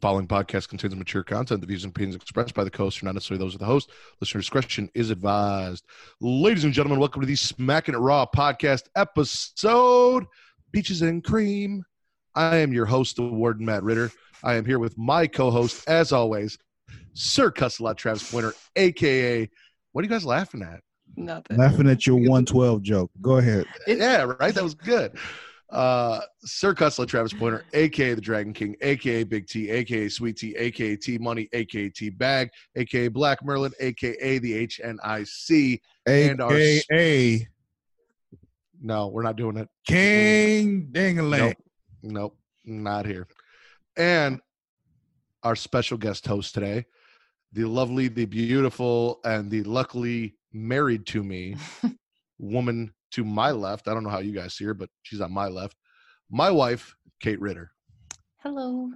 following podcast contains mature content. The views and opinions expressed by the host are not necessarily those of the host. Listener discretion is advised. Ladies and gentlemen, welcome to the Smacking It Raw podcast episode Peaches and Cream. I am your host, the Warden Matt Ridder. I am here with my co host, as always, Sir Cussalot Travis Pointer, aka, what are you guys laughing at? Nothing. Laughing at your 112 joke. Go ahead. yeah, right. That was good. Uh, Sir Cussalot, Travis Pointer, aka the Dragon King, aka Big T, aka Sweet T, aka T Money, aka T Bag, aka Black Merlin, aka the HNIC, and our AKA no, we're not doing it. King Dingaling. Nope, nope, not here. And our special guest host today, the lovely, the beautiful, and the luckily married to me woman to my left. I don't know how you guys see her, but she's on my left. My wife, Kate Ridder. Hello.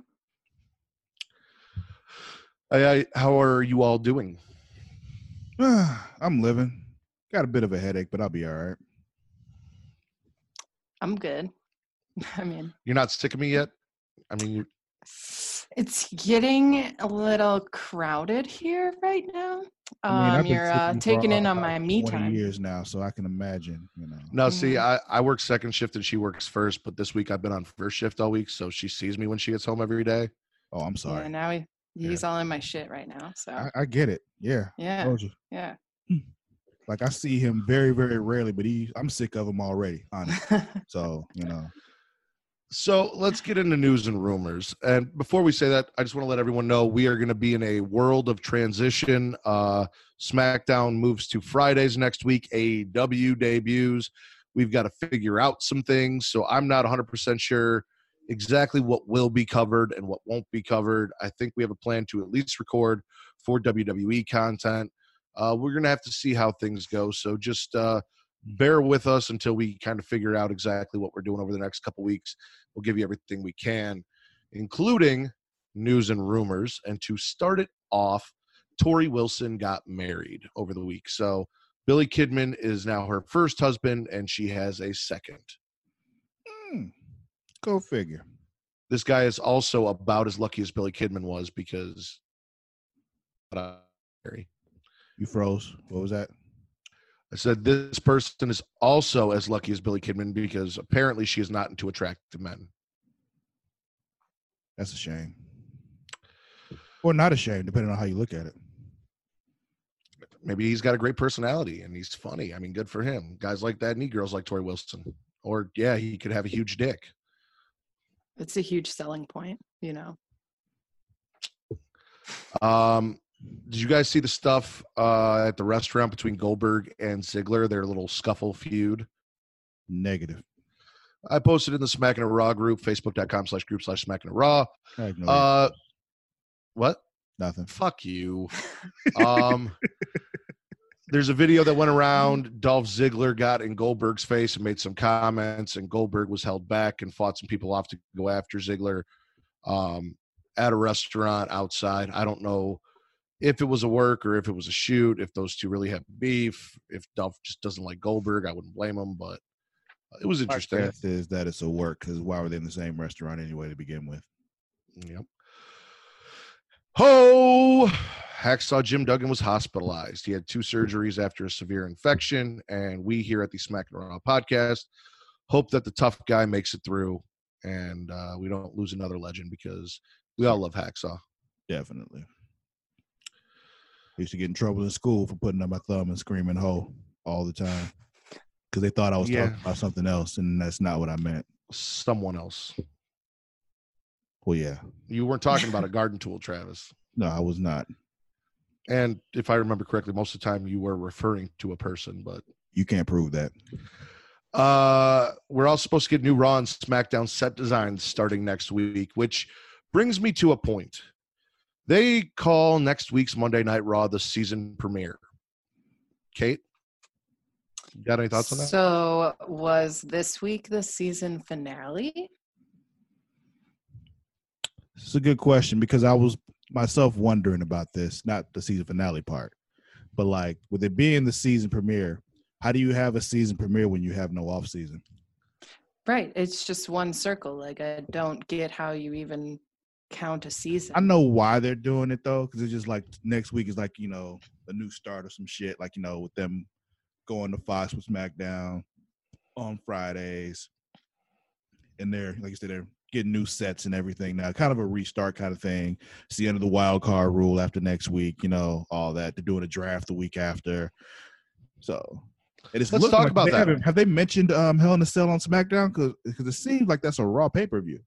I, I, how are you all doing? I'm living. Got a bit of a headache, but I'll be all right. I'm good. I mean, You're not sick of me yet. I mean, you, it's getting a little crowded here right now. I mean, Um, you're uh, taking in on my me time. years now, so I can imagine, you know. no. See, Mhm. I, I work second shift and she works first, but this week I've been on first shift all week, so she sees me when she gets home every day. Oh, I'm sorry. Yeah, sorry. now he, he's all in my shit right now. So I, I get it. Yeah. yeah, Told you. yeah. Like I see him very, very rarely, but he I'm sick of him already, honestly. So, you know. So let's get into news and rumors. And before we say that, I just want to let everyone know we are going to be in a world of transition. Uh, SmackDown moves to Fridays next week. AEW debuts. We've got to figure out some things. So I'm not 100% sure exactly what will be covered and what won't be covered. I think we have a plan to at least record for WWE content. Uh, we're going to have to see how things go. So just uh, bear with us until we kind of figure out exactly what we're doing over the next couple weeks. We'll give you everything we can, including news and rumors. And to start it off, Torrie Wilson got married over the week. So Billy Kidman is now her first husband, and she has a second. Hmm. Go figure. This guy is also about as lucky as Billy Kidman was because. You froze. What was that? I said this person is also as lucky as Billy Kidman because apparently she is not into attractive men. That's a shame. Or not a shame, depending on how you look at it. Maybe he's got a great personality and he's funny. I mean, good for him. Guys like that need girls like Torrie Wilson. Or yeah, he could have a huge dick. It's a huge selling point, you know. Um, did you guys see the stuff uh, at the restaurant between Goldberg and Ziggler? Their little scuffle feud. Negative. I posted in the Smacking It Raw group, facebook.com slash group slash Smack and It Raw. I have no Uh, what? nothing. Fuck you. Um, there's a video that went around. Dolph Ziggler got in Goldberg's face and made some comments, and Goldberg was held back and fought some people off to go after Ziggler um, at a restaurant outside. I don't know if it was a work or if it was a shoot, if those two really have beef, if Dolph just doesn't like Goldberg, I wouldn't blame him, but it was My interesting. guess is that it's a work because why were they in the same restaurant anyway to begin with? Yep. Ho! Hacksaw Jim Duggan was hospitalized. He had two surgeries after a severe infection, and we here at the Smack and Raw podcast hope that the tough guy makes it through, and uh, we don't lose another legend because we all love Hacksaw. Definitely. I used to get in trouble in school for putting up my thumb and screaming "ho" all the time because they thought I was Yeah. talking about something else, and that's not what I meant. Someone else. Well, yeah, You weren't talking about a garden tool, Travis. no, I was not. And if I remember correctly, most of the time you were referring to a person, but You can't prove that. Uh, we're all supposed to get new Raw and SmackDown set designs starting next week, which brings me to a point. They call next week's Monday Night Raw the season premiere. Kate, you got any thoughts on that? So was this week the season finale? It's a good question because I was myself wondering about this, not the season finale part, but like with it being the season premiere, how do you have a season premiere when you have no off season? Right. It's just one circle. Like I don't get how you even count a season. I know why they're doing it though, because it's just like next week is like you know a new start or some shit, like you know with them going to Fox with SmackDown on Fridays, and they're like you said they're getting new sets and everything now, kind of a restart kind of thing. It's the end of the wild card rule after next week, you know, all that. They're doing a draft the week after, so. It is Let's talk like about that. haven't- Have they mentioned um, Hell in a Cell on SmackDown? Because it seems like that's a Raw pay per view.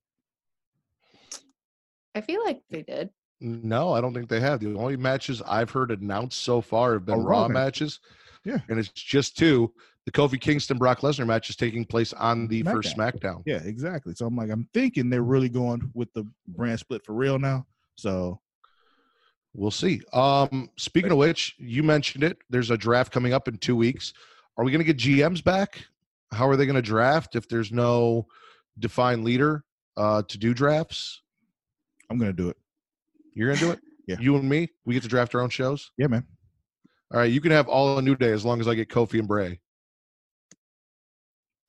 I feel like they did. No, I don't think they have. The only matches I've heard announced so far have been Oh, Raw Raw matches. Yeah. And it's just two. The Kofi Kingston Brock Lesnar match is taking place on the first SmackDown. Yeah, exactly. So I'm like, I'm thinking they're really going with the brand split for real now. So We'll see. Um, speaking of which, you mentioned it. There's a draft coming up in two weeks. Are we going to get GMs back? How are they going to draft if there's no defined leader uh, to do drafts? I'm gonna do it. You're going to do it? Yeah. You and me, we get to draft our own shows. Yeah, man. All right, you can have all a new day as long as I get Kofi and Bray.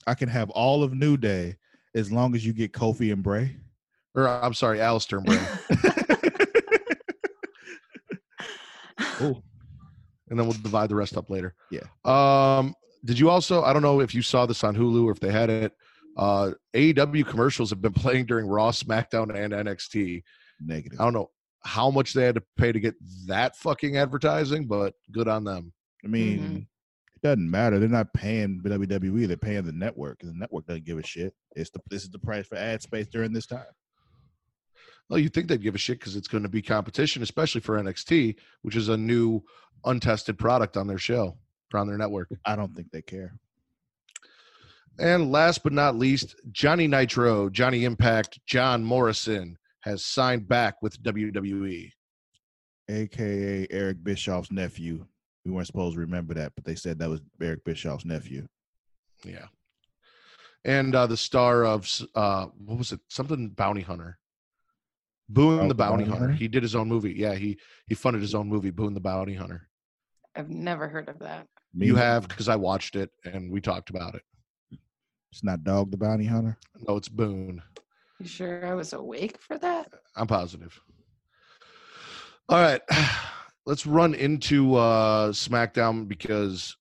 I can have all of New Day as long as you get Kofi and Bray. Or I'm sorry, Aleister and Bray. Cool. and then we'll divide the rest up later. Yeah. Um, did you also? I don't know if you saw this on Hulu or if they had it. Uh, AEW commercials have been playing during Raw, SmackDown, and NXT. Negative. I don't know how much they had to pay to get that fucking advertising, but good on them. I mean, Mhm. it doesn't matter. They're not paying WWE. They're paying the network, and the network doesn't give a shit. It's the this is the price for ad space during this time. Well, you think they'd give a shit because it's going to be competition, especially for NXT, which is a new, untested product on their show or on their network. I don't think they care. And last but not least, Johnny Nitro, Johnny Impact, John Morrison has signed back with. WWE. AKA Eric Bischoff's nephew. We weren't supposed to remember that, but they said that was Eric Bischoff's nephew. Yeah. And uh, the star of uh, what was it? Something Bounty Hunter. Boone Oh, the the Bounty, Bounty Hunter. Hunter? He did his own movie. Yeah, he he funded his own movie, Boone the Bounty Hunter. I've never heard of that. You have because I watched it and we talked about it. It's not Dog the Bounty Hunter. No, it's Boone. You sure I was awake for that? I'm positive. All right, let's run into uh SmackDown because,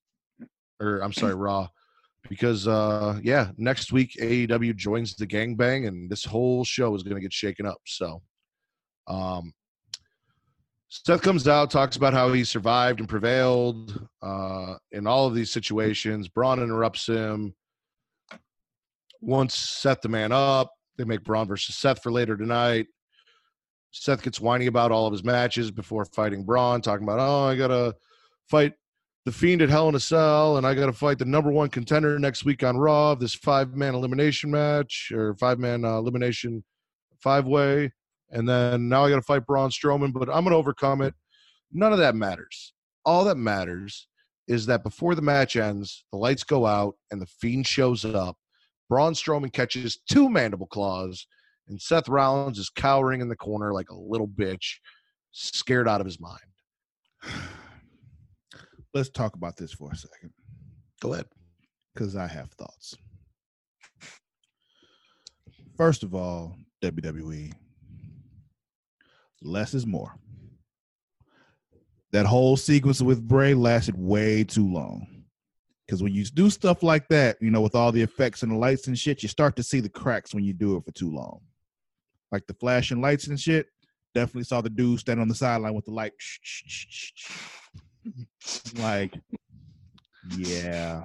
or I'm sorry, Raw, because uh yeah, next week AEW joins the gangbang and this whole show is going to get shaken up. So, um, Seth comes out, talks about how he survived and prevailed uh in all of these situations. Braun interrupts him. Once Seth the man up, they make Braun versus Seth for later tonight. Seth gets whiny about all of his matches before fighting Braun, talking about, oh, I gotta fight the Fiend at Hell in a Cell, and I gotta fight the number one contender next week on Raw. Of this five man elimination match or five man uh, elimination five way, and then now I gotta fight Braun Strowman, but I'm gonna overcome it. None of that matters. All that matters is that before the match ends, the lights go out and the Fiend shows up. Braun Strowman catches two mandible claws, and Seth Rollins is cowering in the corner like a little bitch, scared out of his mind. Let's talk about this for a second Go ahead. because I have thoughts. First of all, WWE, less is more. That whole sequence with Bray lasted way too long. Because when you do stuff like that, you know, with all the effects and the lights and shit, you start to see the cracks when you do it for too long. Like the flashing lights and shit. Definitely saw the dude stand on the sideline with the light. like, yeah,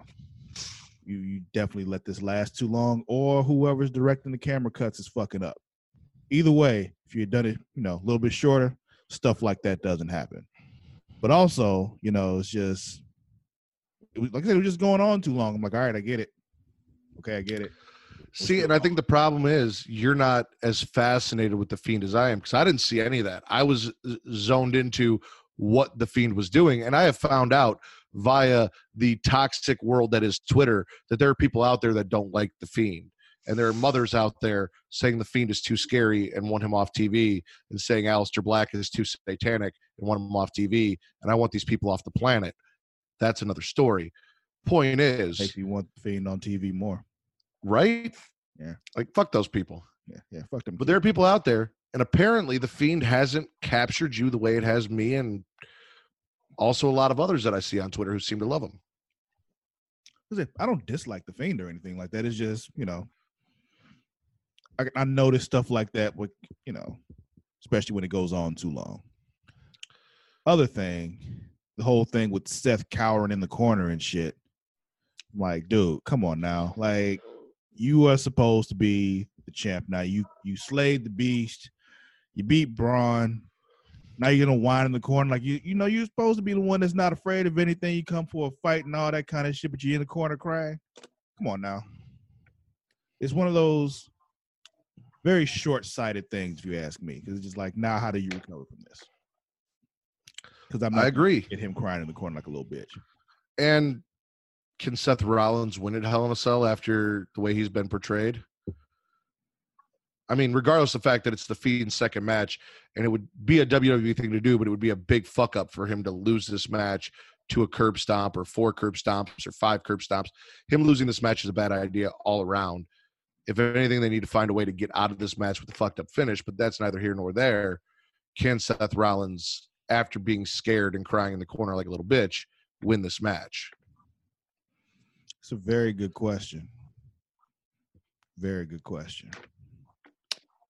you you definitely let this last too long, or whoever's directing the camera cuts is fucking up. Either way, if you had done it, you know, a little bit shorter, stuff like that doesn't happen. But also, you know, it's just it was, like I said, it was just going on too long. I'm like, all right, I get it. Okay, I get it. See, and I think the problem is you're not as fascinated with the fiend as I am because I didn't see any of that. I was uh, zoned into what the fiend was doing, and I have found out via the toxic world that is Twitter that there are people out there that don't like the fiend, and there are mothers out there saying the fiend is too scary and want him off TV, and saying Aleister Black is too satanic and want him off TV, and I want these people off the planet. That's another story. Point is, Makes me want the fiend on TV more. right? Yeah. Like fuck those people. Yeah, yeah. Fuck them. But there are people out there and apparently the fiend hasn't captured you the way it has me and also a lot of others that I see on Twitter who seem to love him. I don't dislike the fiend or anything like that. It's just you know, I, I notice stuff like that with you know, especially when it goes on too long. Other thing, the whole thing with Seth cowering in the corner and shit. I'm like, dude, come on now. Like, you are supposed to be the champ now. You you slayed the beast. You beat Braun. Now you're gonna whine in the corner like you you know you're supposed to be the one that's not afraid of anything. You come for a fight and all that kind of shit, but you're in the corner crying. Come on now. It's one of those very short-sighted things, if you ask me, because it's just like, now how do you recover from this? Because I'm not I agree. get him crying in the corner like a little bitch. And can Seth Rollins win at Hell in a Cell after the way he's been portrayed? I mean, regardless of the fact that it's the Fiend's second match, and it would be a WWE thing to do, but it would be a big fuck up for him to lose this match to a curb stomp or four curb stomps or five curb stomps. Him losing this match is a bad idea all around. If anything, they need to find a way to get out of this match with a fucked up finish, but that's neither here nor there. Can Seth Rollins, after being scared and crying in the corner like a little bitch, win this match? It's a very good question. Very good question.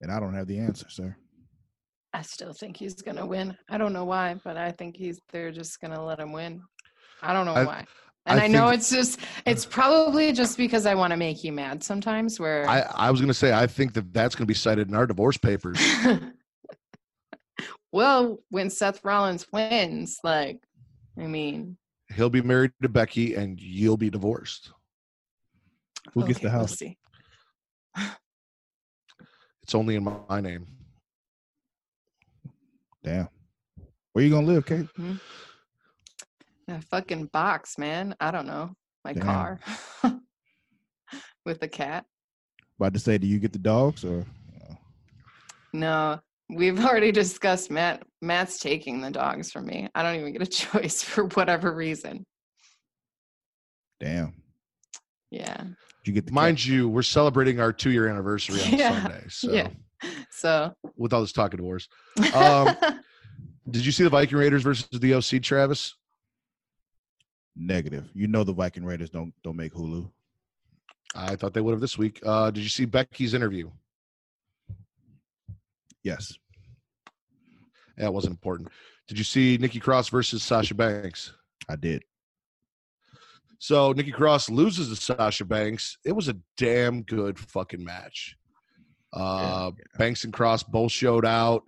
And I don't have the answer, sir. I still think he's gonna win. I don't know why, but I think he's they're just gonna let him win. I don't know I- why. And I I, know think- it's just it's probably just because I want to make you mad sometimes where I, I was going to say, I think that that's going to be cited in our divorce papers. well, when Seth Rollins wins, like I mean, He'll be married to Becky and you'll be divorced. Who gets okay, the we'll house? see. It's only in my name. Damn. Where you gonna live, Kate? Hmm? A fucking box, man. I don't know. My Damn. car. With a cat. About to say, do you get the dogs or No, we've already discussed Matt. Matt's taking the dogs from me. I don't even get a choice for whatever reason. damn? Yeah. Did you get the Mind you, we're celebrating our two year anniversary on Yeah, Sunday. So, yeah. So, with all this talking of divorce, Um, did you see the Viking Raiders versus the OC, Travis? negative? You know the Viking Raiders don't don't make Hulu. I thought they would have this week. Uh, did you see Becky's interview? Yes, That wasn't important. Did you see Nikki Cross versus Sasha Banks? I did. So Nikki Cross loses to Sasha Banks. It was a damn good fucking match. Uh, Banks and Cross both showed out.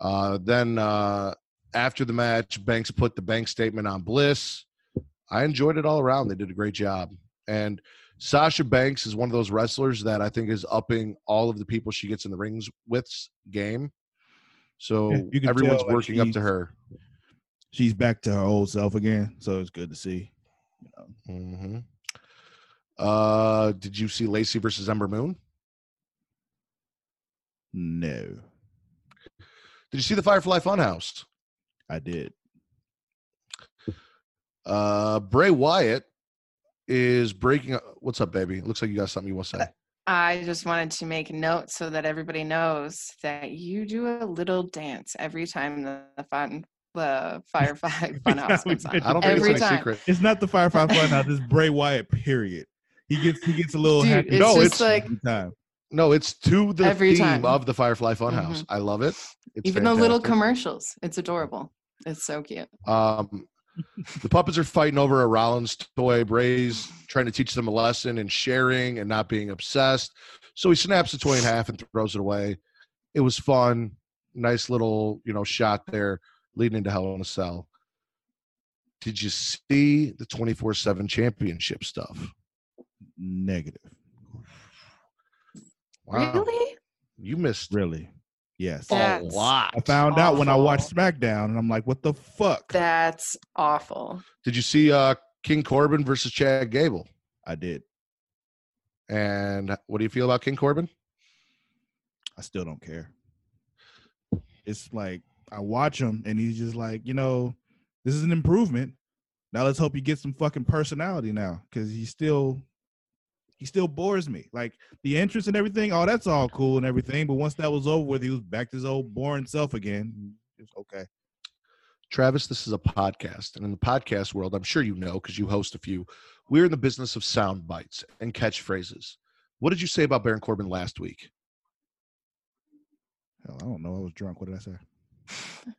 Uh, then uh, after the match, Banks put the bank statement on Bliss. I enjoyed it all around. They did a great job. And Sasha Banks is one of those wrestlers that I think is upping all of the people she gets in the rings with game. So Yeah, you can everyone's tell, like, working up to her. She's back to her old self again, so it's good to see. You know, hmm Uh, did you see Lacey versus Ember Moon? no, Did you see the Firefly Funhouse? I did. Uh, Bray Wyatt is breaking. up- What's up, baby? Looks like you got something you want to say. I just wanted to make a note so that everybody knows that you do a little dance every time the, the fun the Firefly Funhouse we comes on. I don't think every it's any time. secret. It's not the Firefly Funhouse. It's Bray Wyatt. Period. He gets he gets a little Dude, happy it's No, just it's- like every time. No, it's to the Every theme time. of the Firefly Funhouse. Mhm. I love it. It's even the little commercials. It's adorable. It's so cute. Um, the puppets are fighting over a Rollins toy. Bray's trying to teach them a lesson and sharing and not being obsessed. So he snaps the toy in half and throws it away. It was fun. Nice little, you know, shot there leading into Hell in a Cell. Did you see the 24 7 championship stuff? Negative. Wow. Really? You missed Really? Yes. a lot. I found out when I watched. SmackDown, and I'm like, "What the fuck?" That's awful. Did you see uh, King Corbin versus Chad Gable? I did. And what do you feel about King Corbin? I still don't care. It's like I watch him, and he's just like, you know, this is an improvement. Now let's hope he gets some fucking personality now, because he's still he still bores me. Like the entrance and everything, oh, that's all cool and everything. But once that was over with, he was back to his old boring self again. It's okay. Travis, this is a podcast. And in the podcast world, I'm sure you know because you host a few, we're in the business of sound bites and catchphrases. What did you say about Baron Corbin last week? Hell, I don't know. I was drunk. What did I say?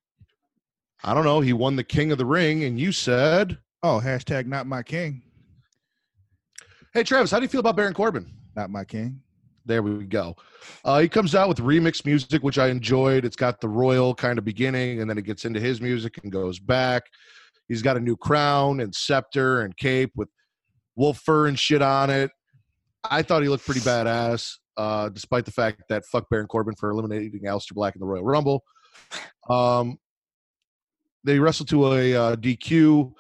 I don't know. He won the King of the Ring, and you said, Oh, hashtag not my king. Hey, Travis, how do you feel about Baron Corbin? Not my king. There we go. Uh, he comes out with remix music, which I enjoyed. It's got the royal kind of beginning, and then it gets into his music and goes back. He's got a new crown and scepter and cape with wolf fur and shit on it. I thought he looked pretty badass, uh, despite the fact that fuck Baron Corbin for eliminating Aleister Black in the Royal Rumble. Um, they wrestled to a uh, DQ.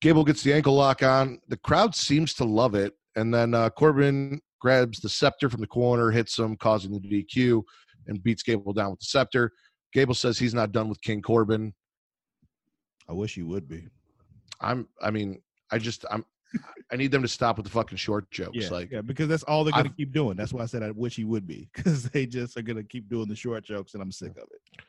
Gable gets the ankle lock on. The crowd seems to love it. And then uh, Corbin grabs the scepter from the corner, hits him, causing the DQ, and beats Gable down with the scepter. Gable says he's not done with King Corbin. I wish you would be. I'm. I mean, I just. I'm. I need them to stop with the fucking short jokes. Yeah, like, yeah, because that's all they're gonna I've- keep doing. That's why I said I wish he would be, because they just are gonna keep doing the short jokes, and I'm sick of it.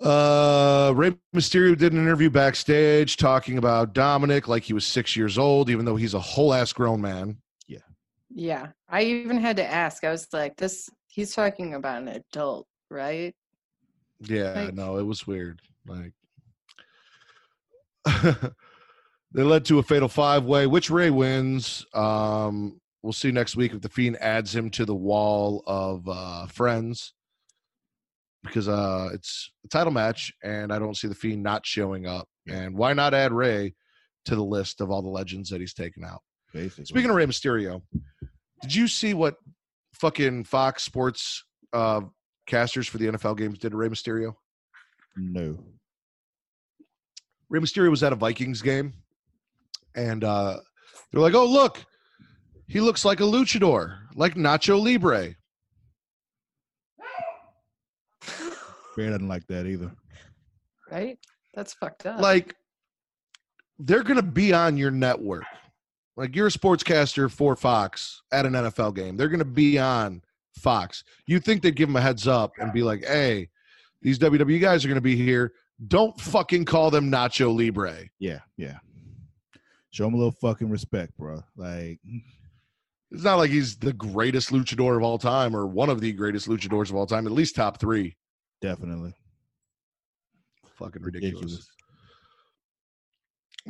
Uh, Rey Mysterio did an interview backstage talking about Dominik like he was six years old, even though he's a whole ass grown man. Yeah. Yeah. I even had to ask. I was like, this he's talking about an adult, right? Yeah, Like- no, it was weird. Like, they led to a fatal five way, which Rey wins. Um, we'll see next week if the Fiend adds him to the wall of uh, friends because uh, it's a title match, and I don't see the Fiend not showing up. And why not add Rey to the list of all the legends that he's taken out? Basically. Speaking of Rey Mysterio, did you see what fucking Fox Sports uh, casters for the NFL games did to Rey Mysterio? no, Rey Mysterio was at a Vikings game, and uh, they're like, "Oh, look, he looks like a luchador, like Nacho Libre." Bear doesn't like that either. Right? That's fucked up. Like, they're gonna be on your network. Like, you're a sportscaster for Fox at an NFL game. They're gonna be on Fox. You think they'd give them a heads up and be like, "Hey, these WWE guys are gonna be here. Don't fucking call them Nacho Libre." Yeah, yeah. Show him a little fucking respect, bro. Like, mm. It's not like he's the greatest luchador of all time or one of the greatest luchadors of all time, at least top three. Definitely Fucking ridiculous.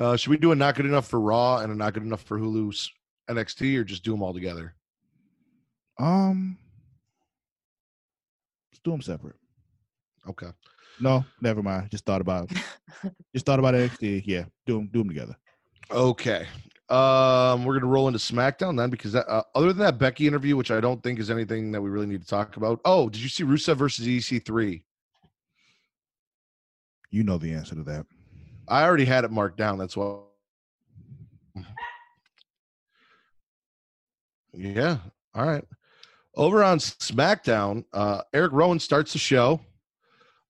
Uh, should we do a not good enough for Raw and a not good enough for Hulu's NXT or just do them all together? Um, let's do them separate. Okay. No, never mind. Just thought about, just thought about NXT. Yeah, do them, do them together. Okay. Um, we're gonna roll into SmackDown then because that, uh, other than that Becky interview, which I don't think is anything that we really need to talk about. Oh, did you see Rusev versus EC3? You know the answer to that. I already had it marked down. That's why. Yeah. All right. Over on SmackDown, uh, Eric Rowan starts the show.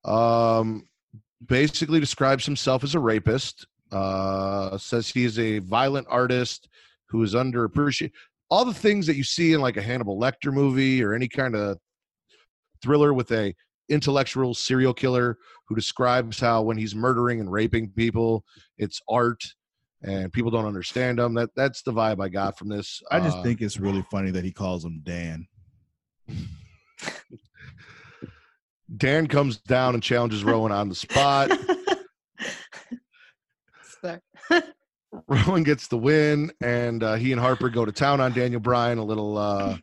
Um, basically describes himself as a rapist. Uh, says he is a violent artist who is underappreciated. All the things that you see in like a Hannibal Lecter movie or any kind of thriller with a intellectual serial killer who describes how when he's murdering and raping people, it's art and people don't understand him. That that's the vibe I got from this. I just Uh, think it's really funny that he calls him Dan. Dan comes down and challenges Rowan on the spot. Rowan gets the win, and uh, he and Harper go to town on Daniel Bryan. A little uh,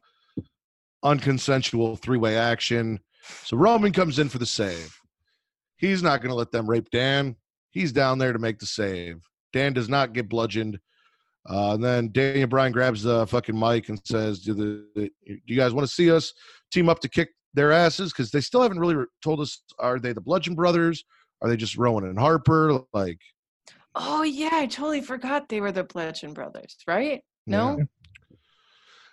unconsensual three-way action. So Roman comes in for the save. He's not going to let them rape Dan. He's down there to make the save. Dan does not get bludgeoned. Uh, and then Daniel Bryan grabs the fucking mic and says, "Do the do you guys want to see us team up to kick their asses? Because they still haven't really re- told us. Are they the Bludgeon Brothers? Are they just Rowan and Harper? Like, oh yeah, I totally forgot they were the Bludgeon Brothers, right? No.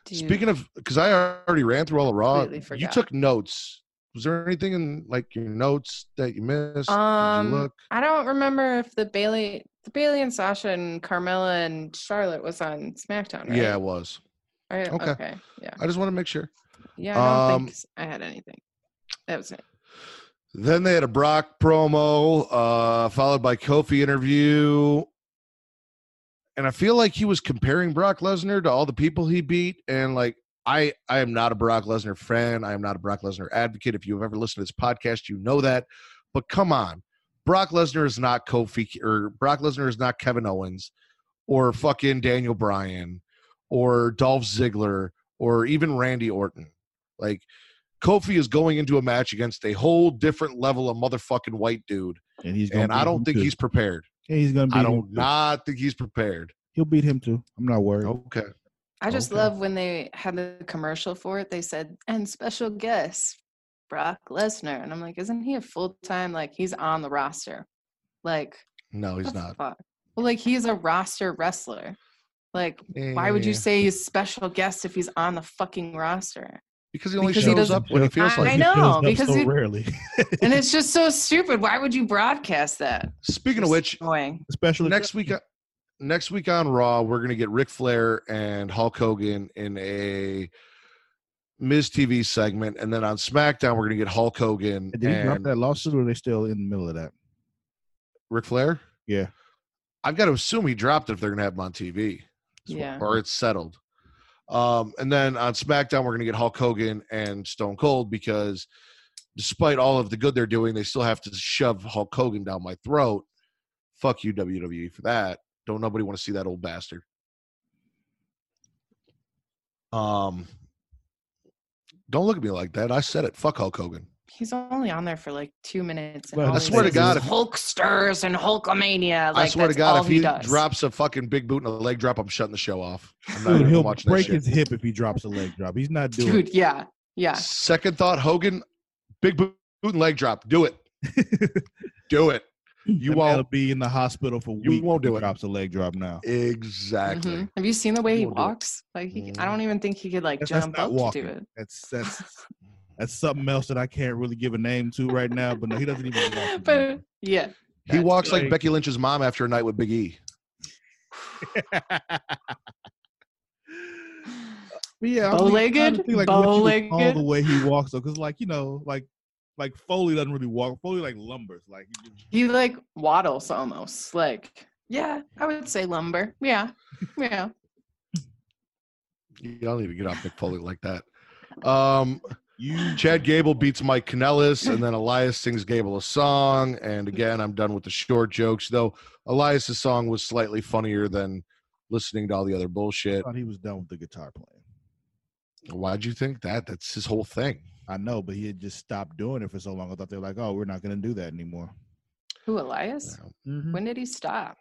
Dude, Speaking of, because I already ran through all the raw. You took notes. Was there anything in like your notes that you missed? Did you Um, look? I don't remember if the Bayley the Bayley and Sasha and Carmella and Charlotte was on SmackDown, right? Yeah, it was. Right? okay. Okay. Yeah. I just want to make sure. Yeah. I don't Um, think I had anything. That was it. Then they had a Brock promo, uh, followed by Kofi interview. And I feel like he was comparing Brock Lesnar to all the people he beat. And like, I, I am not a Brock Lesnar fan. I am not a Brock Lesnar advocate. If you've ever listened to this podcast, you know that. But come on. Brock Lesnar is not Kofi or Brock Lesnar is not Kevin Owens or fucking Daniel Bryan or Dolph Ziggler or even Randy Orton. Like, Kofi is going into a match against a whole different level of motherfucking white dude, and he's and I don't think too. he's prepared. Yeah, he's gonna beat I don't too. not think he's prepared. He'll beat him too. I'm not worried. Okay, I just okay. love when they had the commercial for it. They said, and special guest, Brock Lesnar. And I'm like, isn't he a full time, like, he's on the roster? Like, no, he's not. fuck? Well, like, he's a roster wrestler. Like, why would you Eh, say he's special guest if he's on the fucking roster? Because he only because he shows doesn't- up when he feels I like. He it. know, shows up because so he- rarely. And it's just so stupid. Why would you broadcast that? Speaking of Just which, annoying. Especially next week, next week on Raw, we're gonna get Ric Flair and Hulk Hogan in a Miz TV segment, and then on SmackDown, we're gonna get Hulk Hogan Did he drop that lawsuit, or are they still in the middle of that? Ric Flair. Yeah. I've got to assume he dropped it if they're gonna have him on TV. Yeah. or it's settled. Um, and then on SmackDown, we're going to get Hulk Hogan and Stone Cold because despite all of the good they're doing, they still have to shove Hulk Hogan down my throat. Fuck you, WWE, for that. Don't nobody want to see that old bastard. Um, don't look at me like that. I said it. Fuck Hulk Hogan. He's only on there for like two minutes. And Well, I swear to God, is if- Hulksters and Hulkamania. Like, I swear to God, if he, does. drops a fucking big boot and a leg drop, I'm shutting the show off. I'm not Dude, even he'll watching break that shit. his hip if he drops a leg drop. He's not doing Dude, yeah. Yeah. Second thought, Hogan, big boot and leg drop. Do it. it. Do it. You That man'll won't. be in the hospital for You won't do it. Drops a leg drop now. Exactly. Mhm. Have you seen the way he Won't do it. walks? Like, he, I don't even think he could like That's, that's jump not up walking. to do it. That's that's that's something else that I can't really give a name to right now. But no, he doesn't even walk. But yeah, He walks like like- Becky Lynch's mom after a night with Big E. But yeah, I Bow-legged? trying to like, what you would call Bow-legged? all the way he walks, though, because like you know, like like Foley doesn't really walk. Foley like lumbers, like he just, he like waddles almost. Like, yeah, I would say lumber. Yeah, yeah. You don't need to get off Mick Foley like that. Um, you. Chad Gable beats Mike Kanellis, and then Elias sings Gable a song. And again, I'm done with the short jokes, though. Elias's song was slightly funnier than listening to all the other bullshit. thought he was done with the guitar playing. Why'd you think that? That's his whole thing. I know, but he had just stopped doing it for so long. I thought they were like, "Oh, we're not going to do that anymore." Who Elias? Mhm. When did he stop?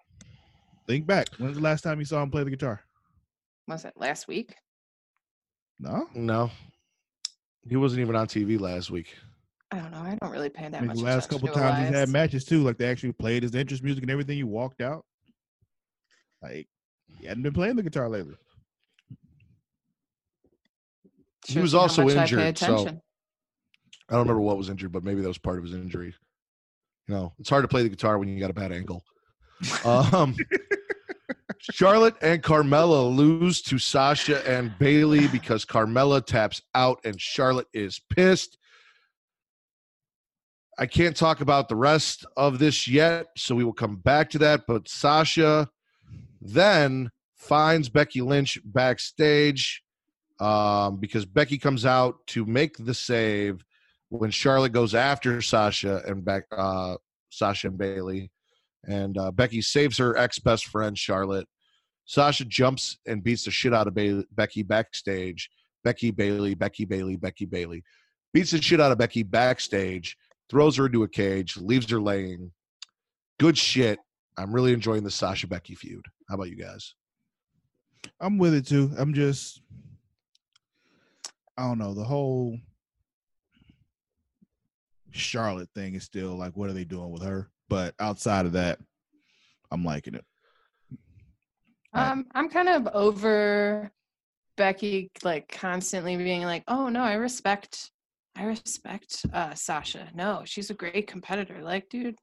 Think back. When's the last time you saw him play the guitar? Was it last week? No, No, he wasn't even on TV last week. I don't know. I don't really pay that like much the last couple times he's had matches too. Like they actually played his entrance music and everything. He walked out. Like he hadn't been playing the guitar lately. He was also much I injured, so- I don't remember what was injured, but maybe that was part of his injury. You know, it's hard to play the guitar when you got a bad ankle. Um, Charlotte and Carmella lose to Sasha and Bayley because Carmella taps out and Charlotte is pissed. I can't talk about the rest of this yet, so we will come back to that. But Sasha then finds Becky Lynch backstage um, because Becky comes out to make the save when Charlotte goes after Sasha and back uh, Sasha and Bayley, and uh, Becky saves her ex best friend Charlotte. Sasha jumps and beats the shit out of Bayley, Becky backstage. Becky Bayley, Becky Bayley, Becky Bayley beats the shit out of Becky backstage, throws her into a cage, leaves her laying. Good shit. I'm really enjoying the Sasha Becky feud. How about you guys? I'm with it too. I'm just, I don't know. The whole Charlotte thing is still like, what are they doing with her? But outside of that, I'm liking it. Um, I'm kind of over Becky like constantly being like, "Oh no, I respect, I respect uh, Sasha. No, she's a great competitor." Like, dude,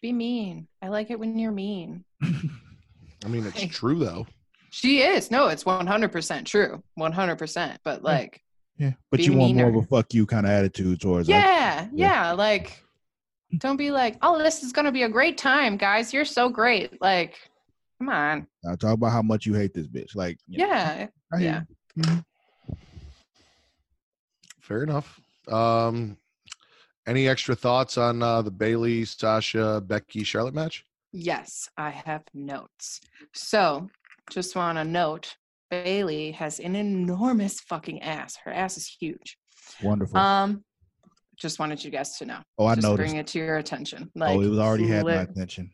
Be mean. I like it when you're mean. I mean, it's true though. She is. No, it's 100% true. 100%. But like, yeah, but Be you want more of a fuck you kind of attitude towards. like, yeah, yeah, like, don't be like, oh, this is going to be a great time, guys. You're so great. Like, come on. Now talk about how much you hate this bitch. Like, you know, Yeah. I hear Yeah. Fair enough. Um, any extra thoughts on uh, the Bayley, Sasha, Becky, Charlotte match? Yes, I have notes. So, just want to note Bayley has an enormous fucking ass. Her ass is huge. Wonderful. Um, just wanted you guys to know. oh, I just noticed. bring it to your attention. Like, oh, it was already had my lit- attention.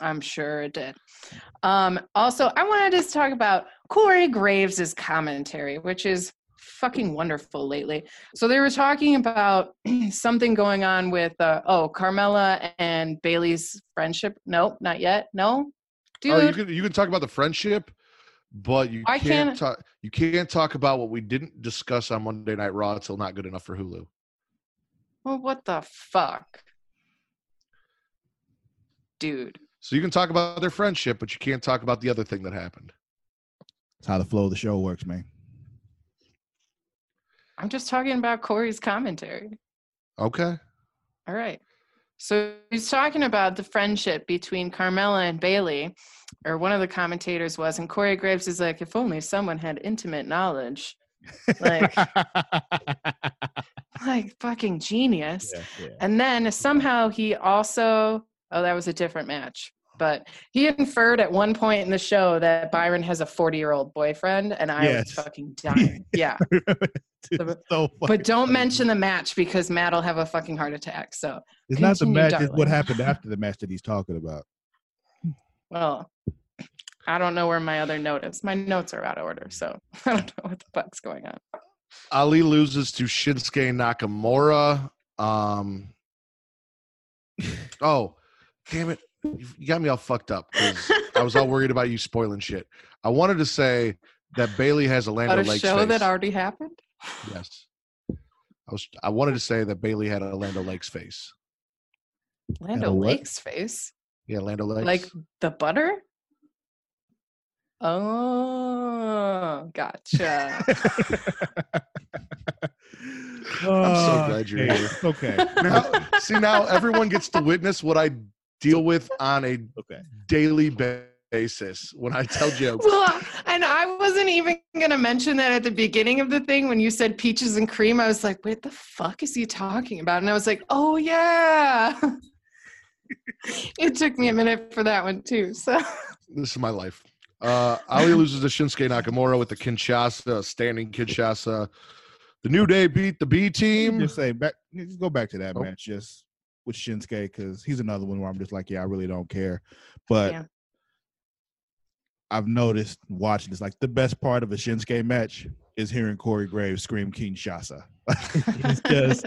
I'm sure it did. Um, also, I wanted to talk about Corey Graves' commentary, which is fucking wonderful lately. So they were talking about something going on with uh, oh Carmella and Bayley's friendship. Nope, not yet. No, dude. Oh, you can you can talk about the friendship, but you I can't can't- talk. You can't talk about what we didn't discuss on Monday Night Raw until not good enough for Hulu. Well, what the fuck, dude? So you can talk about their friendship, but you can't talk about the other thing that happened. That's how the flow of the show works, man. I'm just talking about Corey's commentary. Okay. All right. So he's talking about the friendship between Carmella and Bayley, or one of the commentators was, and Corey Graves is like, if only someone had intimate knowledge. Like, like fucking genius. yeah, yeah. And then somehow he also, oh, that was a different match. But he inferred at one point in the show that Byron has a 40 year old boyfriend, and I Yes. was fucking dying. Yeah. It's so But don't funny. mention the match because Matt will have a fucking heart attack. So, It's not the match. It's what happened after the match that he's talking about. well, I don't know where my other note is. My notes are out of order, so I don't know what the fuck's going on. Ali loses to Shinsuke Nakamura. Um. Oh, damn it! You got me all fucked up because I was all worried about you spoiling shit. I wanted to say that Bayley has a Land O'Lakes show face. that already happened? Yes. I was. I wanted to say that Bayley had a Land O'Lakes face. Lando what? Lake's face. Yeah, Land O'Lakes. Like the butter? Oh, gotcha. I'm so ah, glad you're hey, here. Okay. now, see now everyone gets to witness what I deal with on a Okay. daily ba- basis when I tell jokes. well, and I wasn't even going to mention that at the beginning of the thing when you said peaches and cream. I was like, what the fuck is he talking about? And I was like, oh, yeah. it took me a minute for that one, too. So, This is my life. Uh, Ali loses to Shinsuke Nakamura with the Kinshasa, standing Kinshasa. The New Day beat the B team. Just say back. Just go back to that Oh. match just with Shinsuke because he's another one where I'm just like, yeah, I really don't care. But Yeah. I've noticed watching this, like the best part of a Shinsuke match is hearing Corey Graves scream Kinshasa. it's just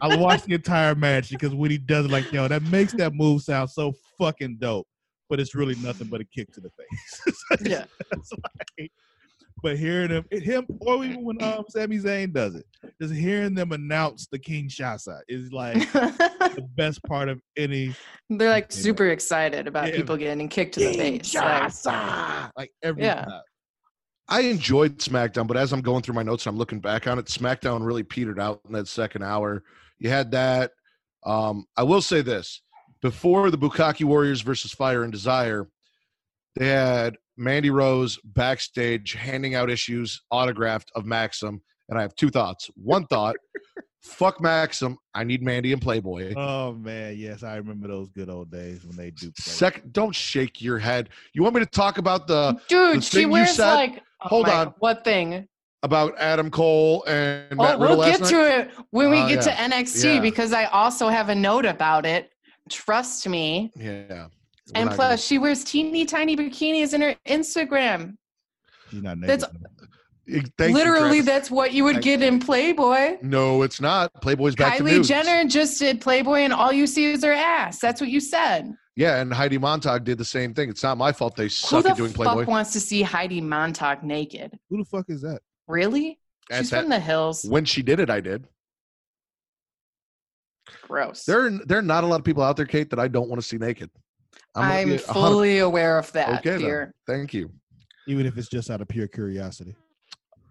I watched the entire match because when he does it, like, yo, that makes that move sound so fucking dope. But it's really nothing but a kick to the face. yeah. Like- but hearing him, him, or even when um, Sami Zayn does it, just hearing them announce the Kinshasa is like the best part of any They're like Yeah. super excited about Yeah. people getting kicked to the face. Like, Like every Yeah. time. I enjoyed SmackDown, but as I'm going through my notes and I'm looking back on it, SmackDown really petered out in that second hour. You had that. Um, I will say this: before the Bukaki Warriors versus Fire and Desire, they had Mandy Rose backstage handing out issues autographed of Maxim, and I have two thoughts. One thought: fuck Maxim. I need Mandy and Playboy. Oh man, yes, I remember those good old days when they do. Play. Second, don't shake your head. You want me to talk about the dude, the she thing you wears said- like. oh Hold my on. God, What thing? about Adam Cole and Oh, Matt Riddle we'll last get night? to it when we Oh, get yeah. to NXT Yeah. because I also have a note about it. Trust me. Yeah. We're And plus, she wears teeny tiny bikinis in her Instagram. She's not naked. That's- Thank Literally, Travis. that's what you would Thank get in Playboy. No, it's not. Playboy's back to Kylie. Jenner just did Playboy, and all you see is her ass. That's what you said. Yeah, and Heidi Montag did the same thing. It's not my fault they suck at doing Playboy. Who the fuck wants to see Heidi Montag naked? Who the fuck is that? Really? She's from the hills. When she did it, I did. Gross. There, are- there are not a lot of people out there, Kate, that I don't want to see naked. gonna I'm be a hundred- fully aware of that. Okay, then. Thank you. Even if it's just out of pure curiosity.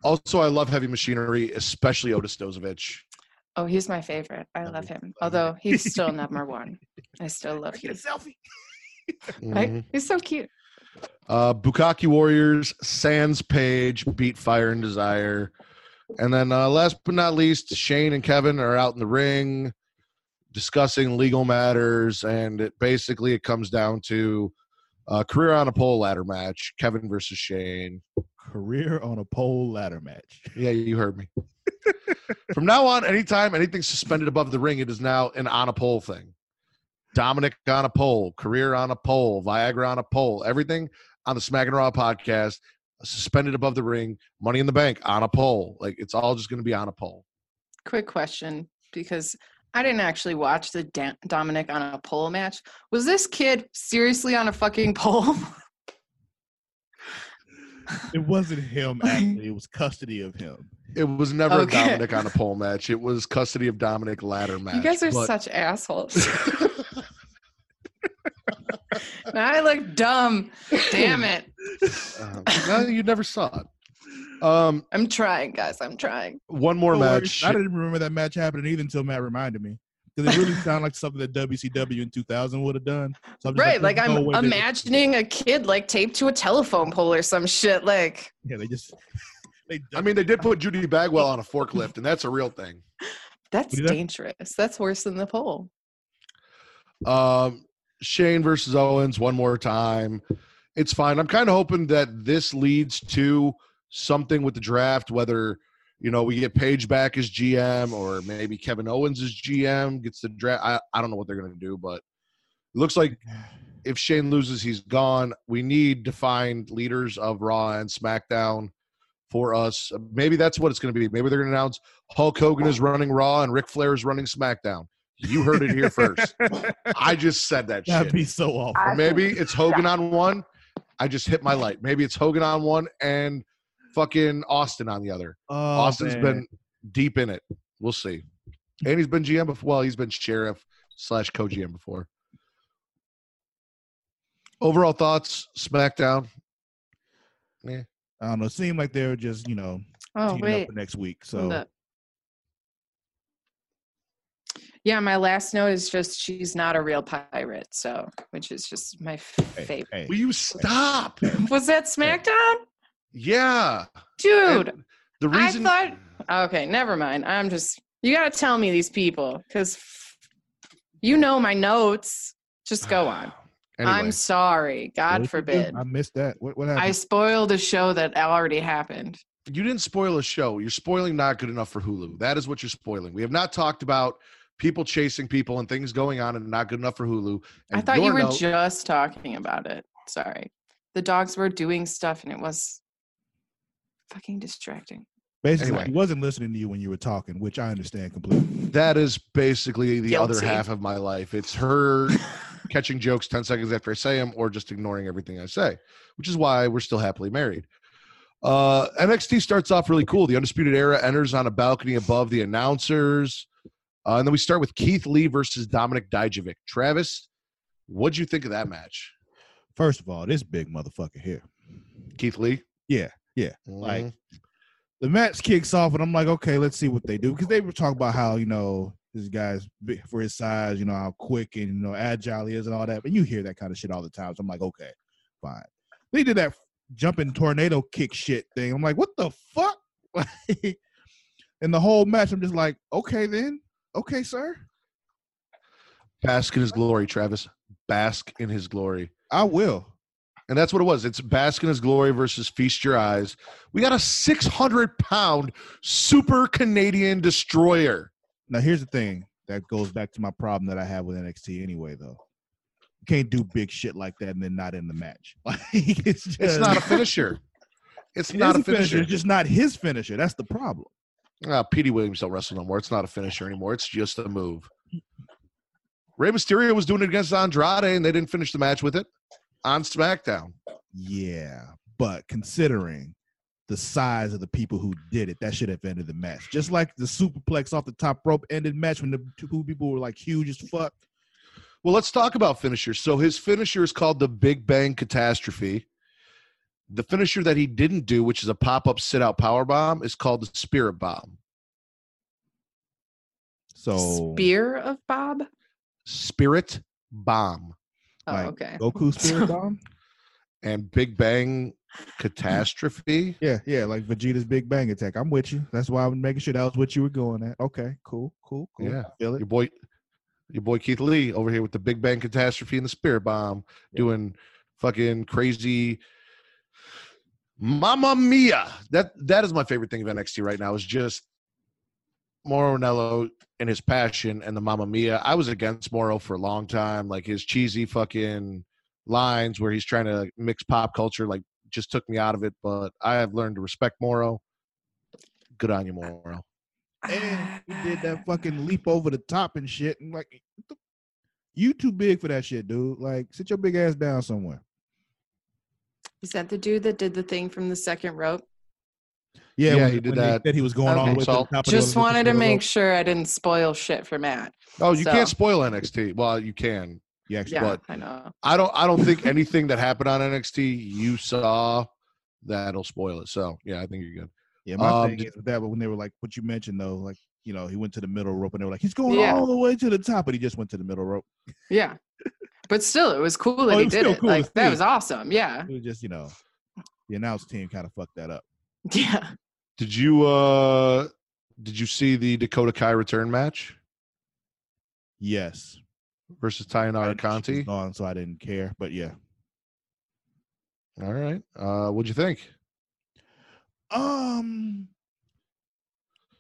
Also, I love heavy machinery, especially Otis Dozovic. Oh, he's my favorite. I Love love him. Although he's still number one. I still love you. selfie. Right? Mhm. He's so cute. Uh, Bukaki Warriors, Sans Paige beat Fire and Desire. And then uh, last but not least, Shane and Kevin are out in the ring discussing legal matters. And it basically it comes down to uh, career on a pole ladder match, Kevin versus Shane. Career on a pole ladder match. Yeah, you heard me. From now on, anytime anything's suspended above the ring, it is now an on a pole thing. Dominik on a pole, career on a pole, Viagra on a pole, everything on the Smack and Raw podcast, suspended above the ring, money in the bank on a pole. Like it's all just going to be on a pole. Quick question because I didn't actually watch the Dan- Dominik on a pole match. Was this kid seriously on a fucking pole? It wasn't him actually. It was custody of him. It was never Okay. a Dominik on a pole match. It was custody of Dominik ladder match. you guys are But- such assholes. Now I look dumb. Damn it. uh, no, you never saw it. Um, I'm trying, guys. I'm trying. one more Don't match. I didn't remember that match happening either until Matt reminded me. Because it really sounded like something that WCW in 2000 would have done. So I'm just Right. Like there's I'm no way they would- imagining a kid like taped to a telephone pole or some shit. Like Yeah, they just. They I mean, they did put Judy Bagwell on a forklift, and that's a real thing. that's What is that? dangerous. That's worse than the pole. Um, Shane versus Owens one more time. It's fine. I'm kind of hoping that this leads to something with the draft, whether you know we get Paige back as GM or maybe Kevin Owens as GM gets the draft. I, I don't know what they're gonna do, but it looks like if Shane loses, he's gone. We need to find leaders of Raw and SmackDown for us. Maybe that's what it's going to be. Maybe they're going to announce Hulk Hogan is running Raw and Ric Flair is running SmackDown. You heard it here first. I just said that That'd shit. be so awful. Or maybe it's Hogan on one. I just hit my light. Maybe it's Hogan on one and fucking Austin on the other. Oh, Austin's man. been deep in it. We'll see. And he's been GM before. Well, he's been sheriff slash co GM before. Overall thoughts, SmackDown. Yeah. I don't know. It seemed like they were just, you know, Oh teaming wait. up next week. So up. Yeah, my last note is just she's not a real pirate, so which is just my f- hey, favorite. hey, Will you stop? Was that SmackDown? Yeah. Dude, And the reason I thought okay, never mind. I'm just you gotta tell me these people because you know my notes. Just go on. Anyway, I'm sorry. God what did you do? forbid. I missed that. What, what I spoiled a show that already happened. you didn't spoil a show. You're spoiling not good enough for Hulu. That is what you're spoiling. We have not talked about people chasing people and things going on and not good enough for Hulu. I thought you were note- just talking about it. Sorry. The dogs were doing stuff and it was fucking distracting. Basically, Anyway. he wasn't listening to you when you were talking, which I understand completely. that is basically the other half of my life. It's her catching jokes 10 seconds after I say them or just ignoring everything I say, which is why we're still happily married. Uh, NXT starts off really cool. The Undisputed Era enters on a balcony above the announcers. Uh, and then we start with Keith Lee versus Dominik Dijakovic. Travis, what'd you think of that match? First of all, this big motherfucker here. Keith Lee? Yeah, yeah. Like, Mhm. the match kicks off, and I'm like, okay, let's see what they do because they were talking about how you know this guy's big for his size, you know how quick and you know agile he is and all that. But you hear that kind of shit all the time. So I'm like, okay, fine. They did that jumping tornado kick shit thing. I'm like, what the fuck? and the whole match, I'm just like, okay, then, okay, sir, Bask in his glory, Travis. Bask in his glory. I will. And that's what it was. It's Bask in His Glory versus Feast Your Eyes. We got a 600 pound super Canadian destroyer. Now here's the thing that goes back to my problem that I have with NXT anyway, though. You can't do big shit like that and then not in the match. Like it's just It's not a finisher. It's It not a finisher. It's just not his finisher. That's the problem. Uh, Petey Williams don't wrestle no more. It's not a finisher anymore. It's just a move. Rey Mysterio was doing it against Andrade, and they didn't finish the match with it on SmackDown. Yeah, but considering the size of the people who did it. That should have ended the match. Just like the superplex off the top rope ended match when the two people were like huge as fuck. Well, let's talk about finishers. So his finisher is called the Big Bang Catastrophe. The finisher that he didn't do, which is a pop-up sit-out power bomb, is called the Spirit Bomb. So Spear of Bob. Spirit Bomb Oh, Like, okay. Goku Spirit Bomb. and Big Bang Catastrophe. Yeah, yeah, like Vegeta's Big Bang Attack. I'm with you. That's why I'm making sure that was what you were going at. Okay, cool, cool, cool. Yeah. I feel it. Your boy, your boy Keith Lee over here with the Big Bang Catastrophe and the Spirit Bomb, Yeah. doing fucking crazy. Mamma mia! That that is my favorite thing of NXT right now. Is just Mauro Ranallo and his passion and the Mamma Mia. I was against Mauro for a long time. Like his cheesy fucking lines where he's trying to mix pop culture, like just took me out of it. But I have learned to respect Mauro. Good on you, Mauro. And he did that fucking leap over the top and shit. And like, you too big for that shit, dude. Like, sit your big ass down somewhere. Is that the dude that did the thing from the second rope? Yeah, Yeah, when, he did when they that. said he was going all the way the Moonsault. top. of the Just wanted to rope. make sure I didn't spoil shit for Matt. Oh, you So- can't spoil NXT. Well, you can. You actually, Yeah, But- I know. I don't. I don't think anything that happened on NXT you saw that'll spoil it. So yeah, I think you're good. yeah. My Um, thing is with that, but when they were like, what you mentioned though, like, you know, he went to the middle rope and they were like, he's going Yeah. all the way to the top, but he just went to the middle rope. Yeah. But still, it was cool that Oh, it he was did it. cool like that was awesome. Yeah. It was just, you know, the announce team kind of fucked that up. Yeah. Did you uh did you see the Dakota Kai return match Yes. versus I Taynara didn't know she was Conti? Gone, so I didn't care. But yeah. All right. Uh what'd you think? Um,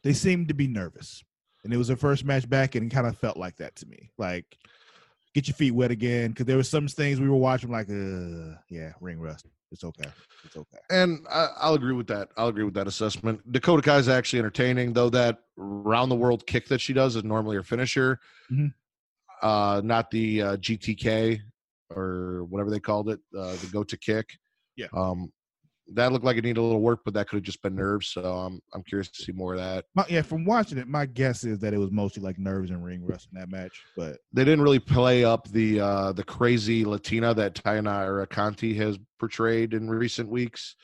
they seemed to be nervous, and it was their first match back, and it kind of felt like that to me. Like, get your feet wet again, because there were some things we were watching, like, uh, yeah, ring rust. It's okay. It's okay. And I, I'll agree with that. I'll agree with that assessment. Dakota Kai is actually entertaining, though. That round the world kick that she does is normally her finisher, Mhm. uh, not the uh, GTK or whatever they called it, uh, the go to kick. Yeah. Um, that looked like it needed a little work, but that could have just been nerves. So I'm I'm curious to see more of that. My, yeah, from watching it, my guess is that it was mostly like nerves and ring rust in that match. But They didn't really play up the uh, the crazy Latina that Taynara Conti has portrayed in recent weeks.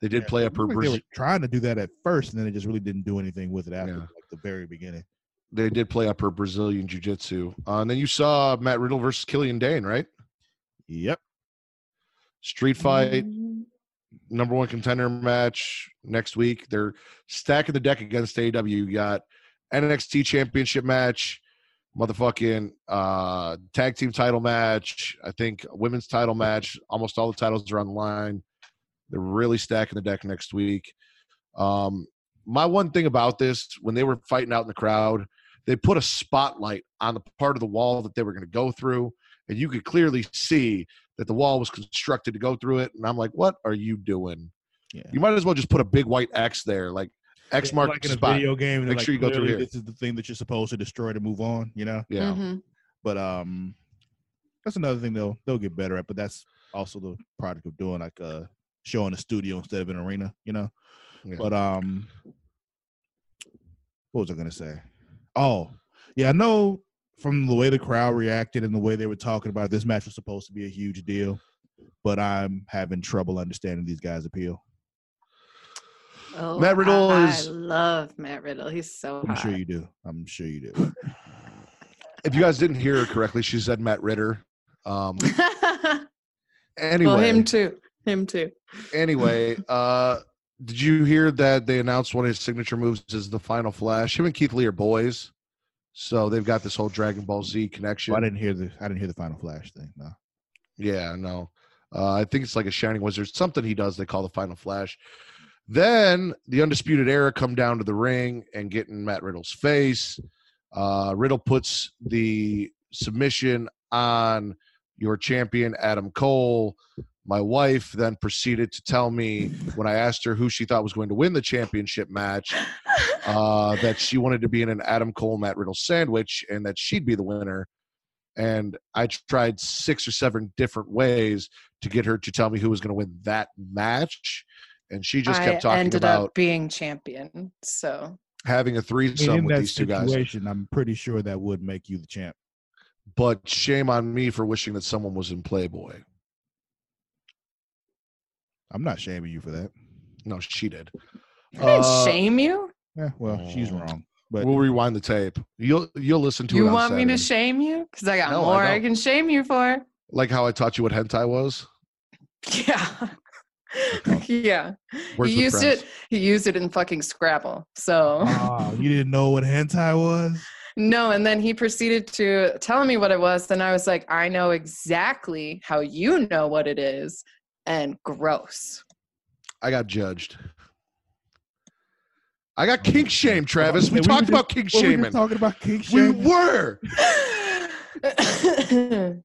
They did yeah, play up her. they were trying to do that at first, and then they just really didn't do anything with it after Yeah. like the very beginning. they did play up her Brazilian jiu jitsu. Uh, and then you saw Matt Riddle versus Killian Dain, right? Yep. Street fight, Mm, number one contender match next week. They're stacking the deck against AEW. You got NXT championship match, motherfucking uh, tag team title match. I think women's title match. Almost all the titles are on the line. They're really stacking the deck next week. Um, my one thing about this, when they were fighting out in the crowd, they put a spotlight on the part of the wall that they were going to go through, and you could clearly see that the wall was constructed to go through it. And I'm like, what are you doing? Yeah. You might as well just put a big white X there, like X Yeah, mark like in a spot. video game. and Make like, sure you go through clearly here. This is the thing that you're supposed to destroy to move on. You know. Yeah. mhm. But um, that's another thing they'll they'll get better at. But that's also the product of doing like a show in a studio instead of an arena. You know. Yeah. But um, what was I gonna say? Oh, yeah, I know from the way the crowd reacted and the way they were talking about it, this match was supposed to be a huge deal, but I'm having trouble understanding these guys' appeal. Oh, Matt Riddle I, is- I love Matt Riddle. He's so I'm hot. sure you do. I'm sure you do. If you guys didn't hear her correctly, she said Matt Ridder. Um, anyway, well, him too. Him too. anyway, uh, did you hear that they announced one of his signature moves is the Final Flash? Him and Keith Lee are boys, so they've got this whole Dragon Ball Z connection. Well, I didn't hear the I didn't hear the final flash thing. No. Yeah, no. Uh, I think it's like a Shining Wizard, something he does. They call the Final Flash. Then the Undisputed Era come down to the ring and get in Matt Riddle's face. Uh, Riddle puts the submission on your champion, Adam Cole. My wife then proceeded to tell me when I asked her who she thought was going to win the championship match uh, that she wanted to be in an Adam Cole Matt Riddle sandwich and that she'd be the winner. And I tried six or seven different ways to get her to tell me who was going to win that match. and she just I kept talking ended about up being champion. So having a I mean, threesome in with that these two guys. situation, I'm pretty sure that would make you the champ. But shame on me for wishing that someone was in Playboy. I'm not shaming you for that. No, she did. I didn't Uh, shame you. Yeah, well, she's Oh. wrong. But We'll rewind the tape. You'll you'll listen to it. You on want me to shame you? Because I got No, more I, don't. can shame you for. like how I taught you what hentai was. Yeah. yeah. Words he used friends. it. He used it in fucking Scrabble. So Ah, you didn't know what hentai was? no, and then he proceeded to tell me what it was. Then I was like, I know exactly how you know what it is, and gross. I got judged. I got kink shame, Travis. Hey, We we talked were about kink What were we shaming. just talking about kink We were.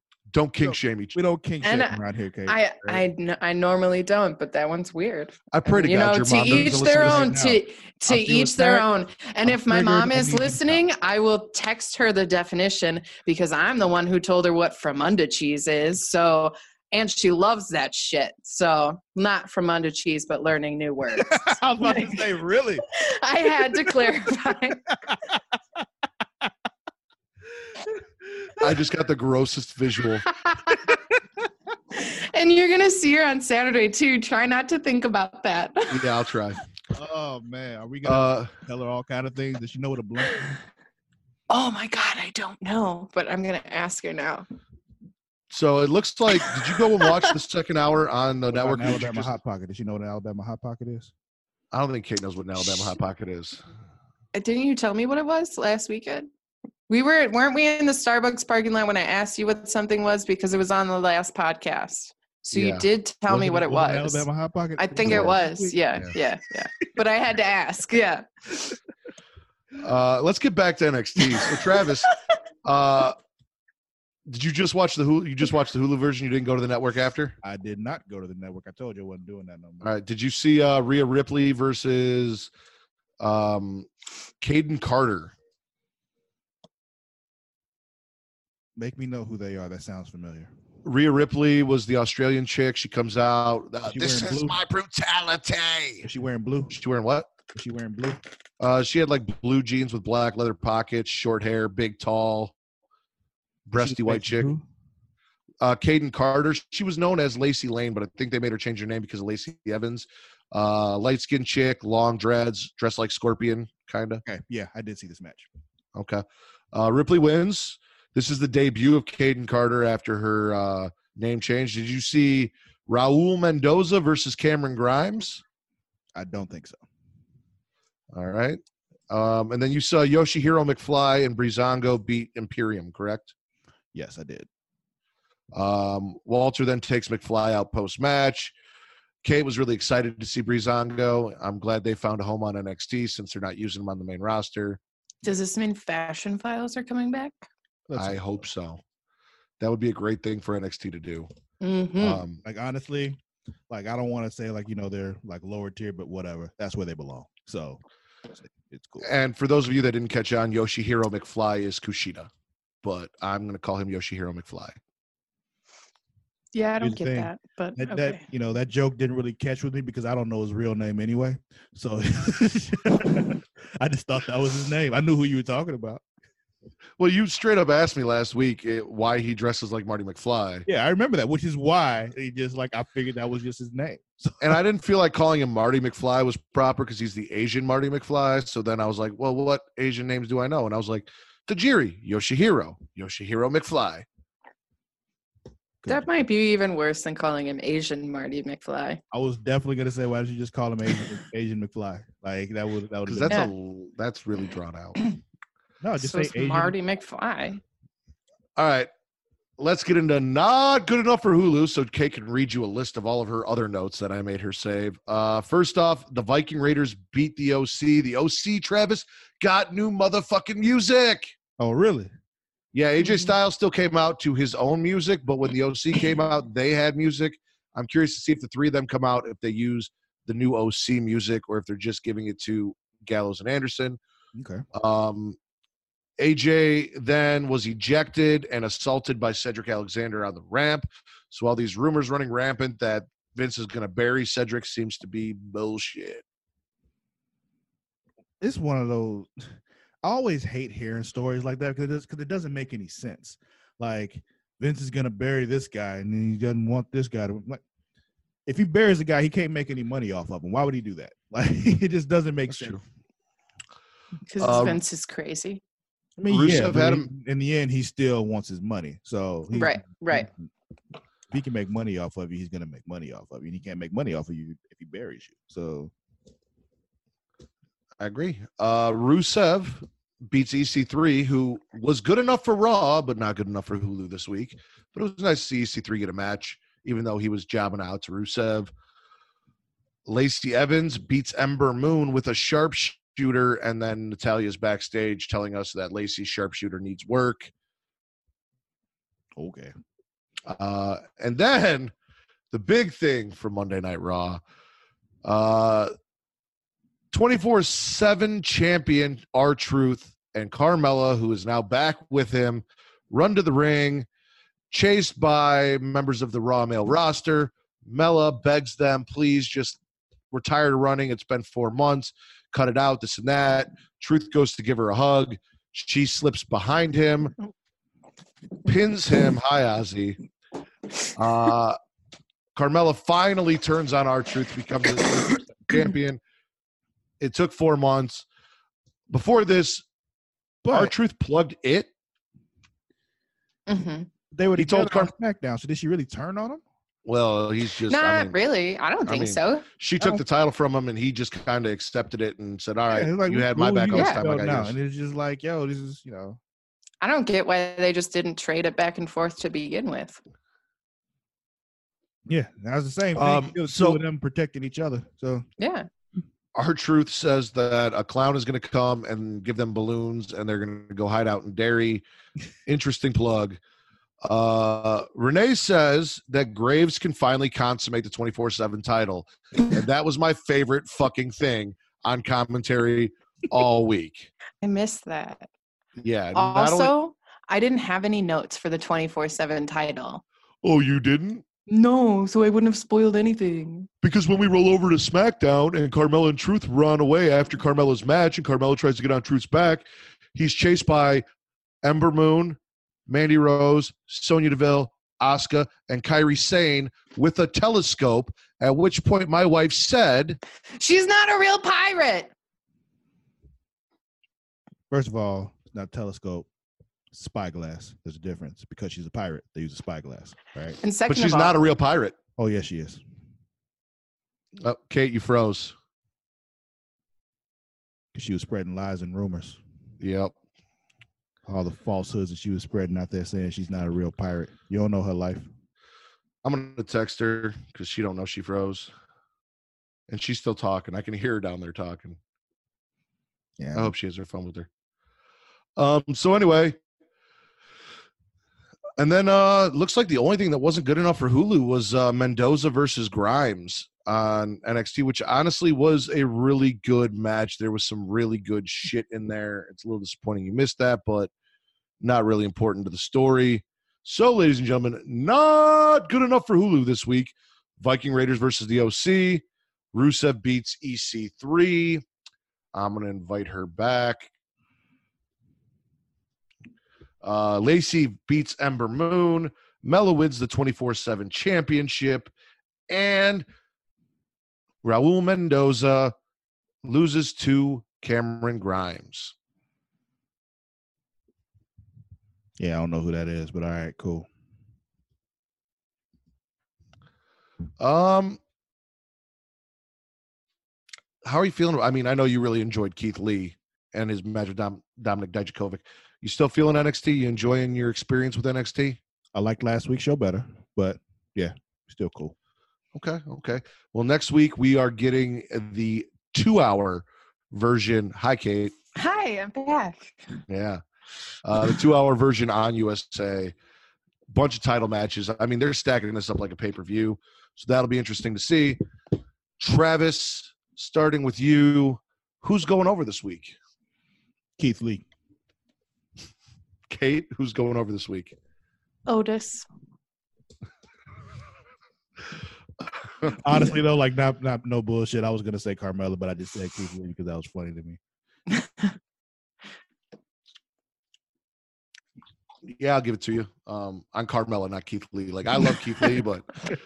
Don't kink shame each. We don't kink And shame around here, Kate. I, n- I normally don't, but that one's weird. I pray to you God know, your to mom each their to own. right now. To to I'm each their that. own. And I'm if my mom is need to listening, I will text her the definition because I'm the one who told her what Fremunda cheese is. So, and she loves that shit. So, not from under cheese, but learning new words. I was about to say, really? I had to clarify. I just got the grossest visual. and you're gonna see her on Saturday too. Try not to think about that. Yeah, I'll try. Oh man, are we gonna Uh, tell her all kind of things? Does she know what a blunt? oh my god, I don't know, but I'm gonna ask her now. So it looks like. Did you go and watch the second hour on the What network? did you Alabama just- hot pocket. Does she know what an Alabama hot pocket is? I don't think Kate knows what an Alabama hot pocket is. Uh, Didn't you tell me what it was last weekend? We were weren't we in the Starbucks parking lot when I asked you what something was because it was on the last podcast. So Yeah. you did tell me Wasn't what it wasn't was. Alabama hot pocket. I think it was. Yeah, yeah, yeah. But I had to ask. Yeah. Uh, let's get back to NXT. So Travis, uh, did you just watch the Hulu? You just watched the Hulu version. You didn't go to the network after. I did not go to the network. I told you I wasn't doing that no more. All right. Did you see uh, Rhea Ripley versus um, Kayden Carter? Make me know who they are. That sounds familiar. Rhea Ripley was the Australian chick. She comes out. uh, She this is blue? my brutality. Is she wearing blue? She wearing what? Is she wearing blue? Uh, she had like blue jeans with black leather pockets, short hair, big, tall, Is breasty white chick. who? uh, Kayden Carter. She was known as Lacey Lane, but I think they made her change her name because of Lacey Evans. Uh, light skinned chick, long dreads, dressed like Scorpion, kind of. Okay, yeah, I did see this match. Okay. Uh, Ripley wins. This is the debut of Kayden Carter after her uh, name change. Did you see Raul Mendoza versus Cameron Grimes? I don't think so. All right. Um, and then you saw Yoshihiro McFly and Breezango beat Imperium, correct? Yes, I did. Um, Walter then takes McFly out post match. Kate was really excited to see Breezango. I'm glad they found a home on NXT since they're not using him on the main roster. Does this mean fashion files are coming back? Let's I see. hope so. That would be a great thing for NXT to do. Mm-hmm. Um, like honestly, like I don't want to say like you know they're like lower tier, but whatever. That's where they belong. So it's, it's cool. and for those of you that didn't catch on, Yoshihiro McFly is Kushida, but I'm going to call him Yoshihiro McFly. yeah, I don't get thing. that, but That, okay. that you know that joke didn't really catch with me because I don't know his real name anyway. So I just thought that was his name. I knew who you were talking about. Well, you straight up asked me last week eh, why he dresses like Marty McFly, Yeah, I remember that, which is why he just like I figured that was just his name. So and I didn't feel like calling him Marty McFly was proper because he's the Asian Marty McFly. So then I was like, well, what Asian names do I know? And I was like, Tajiri, Yoshihiro, Yoshihiro McFly. that might be even worse than calling him Asian Marty McFly. I was definitely gonna say, why don't you just call him Asian, Asian McFly? Like that would that would Because have a that's really drawn out. no, just so say it's Asian. Marty McFly. All right. Let's get into not good enough for Hulu so Kate can read you a list of all of her other notes that I made her save. Uh, first off, the Viking Raiders beat the OC. The OC, Travis, got new motherfucking music. Oh, really? Yeah, AJ Mhm. Styles still came out to his own music, but when the OC came out, they had music. I'm curious to see if the three of them come out, if they use the new OC music or if they're just giving it to Gallows and Anderson. Okay. Um, AJ then was ejected and assaulted by Cedric Alexander on the ramp. So all these rumors running rampant that Vince is going to bury Cedric seems to be bullshit. It's one of those. I always hate hearing stories like that because it, doesn't make any sense. Like Vince is gonna bury this guy, and he doesn't want this guy to. Like, if he buries a guy, he can't make any money off of him. Why would he do that? Like, it just doesn't make That's sense. Because Um, Vince is crazy. I mean, Rusev yeah, had him- in the end, he still wants his money. So he- Right, right. If he can make money off of you, he's gonna make money off of you. And he can't make money off of you if he buries you. So I agree. Uh, Rusev beats EC3, who was good enough for Raw, but not good enough for Hulu this week. But it was nice to see EC3 get a match, even though he was jobbing out to Rusev. Lacey Evans beats Ember Moon with a sharpshooter, and then Natalya's backstage telling us that Lacey's sharpshooter needs work. okay, Uh, and then the big thing for Monday Night Raw, uh, 24 7 champion R Truth and Carmella, who is now back with him, run to the ring, chased by members of the Raw male roster. Mella begs them, please just, we're tired of running. It's been four months. Cut it out, this and that. Truth goes to give her a hug. She slips behind him, pins him. Hi, Ozzy. Uh, Carmella finally turns on R Truth, becomes the champion. It took four months. Before this, R Truth plugged it. hmm they would. he told together on SmackDown. So did she really turn on him? Well, he's just. Not I mean, really. I don't I think mean, so. She took Oh. the title from him, and he just kind of accepted it and said, "All right, Yeah, like, you had my back you all this time. I got now. yours." And it's just like, yo, this is you know, I don't get why they just didn't trade it back and forth to begin with. yeah, that was the same thing. Um, It was so- two of them protecting each other. So Yeah. R Truth says that a clown is going to come and give them balloons, and they're going to go hide out in Derry. Interesting plug. Uh, Renee says that Graves can finally consummate the 24 7 title. And that was my favorite fucking thing on commentary all week. I missed that. Yeah. Also, only- I didn't have any notes for the 24 7 title. oh, you didn't? No, so I wouldn't have spoiled anything. Because when we roll over to SmackDown and Carmella and Truth run away after Carmella's match and Carmella tries to get on Truth's back, he's chased by Ember Moon, Mandy Rose, Sonya Deville, Asuka, and Kairi Sane with a telescope. At which point, my wife said, She's not a real pirate. first of all, it's not telescope, spyglass. There's a difference because she's a pirate. They use a spyglass, right? And second but she's of all, not a real pirate. Oh yes, she is. Oh, Kate, you froze. 'Cause she was spreading lies and rumors. Yep. All the falsehoods that she was spreading out there, saying she's not a real pirate. You don't know her life. I'm gonna text her because she don't know she froze, and she's still talking. I can hear her down there talking. Yeah. I hope she has her phone with her. Um. So anyway, and then uh looks like the only thing that wasn't good enough for Hulu was uh, Mendoza versus Grimes on NXT, which honestly was a really good match. There was some really good shit in there. It's a little disappointing you missed that, but not really important to the story. So, ladies and gentlemen, not good enough for Hulu this week. Viking Raiders versus the OC. Rusev beats EC3. I'm going to invite her back. Uh, Lacey beats Ember Moon. Mella wins the 24 7 championship. And Raul Mendoza loses to Cameron Grimes. Yeah, I don't know who that is, but all right, cool. Um, how are you feeling? I mean, I know you really enjoyed Keith Lee and his match with Dom, Dominik Dijakovic. You still feeling NXT? You enjoying your experience with NXT? I liked last week's show better, but yeah, still cool. Okay, okay. Well, next week we are getting the two-hour version. Hi, Kate. Hi, I'm back. Yeah, uh, the two-hour version on USA. Bunch of title matches. I mean, they're stacking this up like a pay-per-view, so that'll be interesting to see. Travis, starting with you, who's going over this week? Keith Lee. Kate, who's going over this week? Otis. Honestly though, like not not no bullshit. I was gonna say Carmella, but I just said Keith Lee because that was funny to me. yeah, I'll give it to you. Um, I'm Carmella, not Keith Lee. Like I love Keith Lee, but